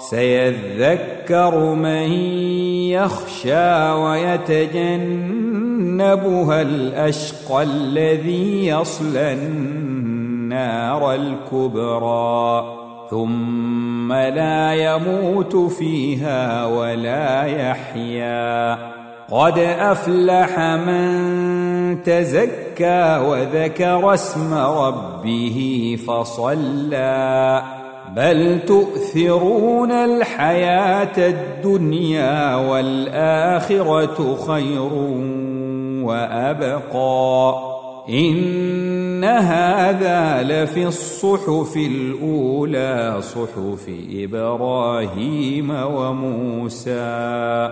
سيذكر من يخشى ويتجنبها الأشقى الذي يصلى النار الكبرى. ثم لا يموت فيها ولا يحيا. قد أفلح من تزكى وذكر اسم ربه فصلى. بل تؤثرون الحياة الدنيا والآخرة خير وأبقى. إن هذا لفي الصحف الأولى صحف إبراهيم وموسى.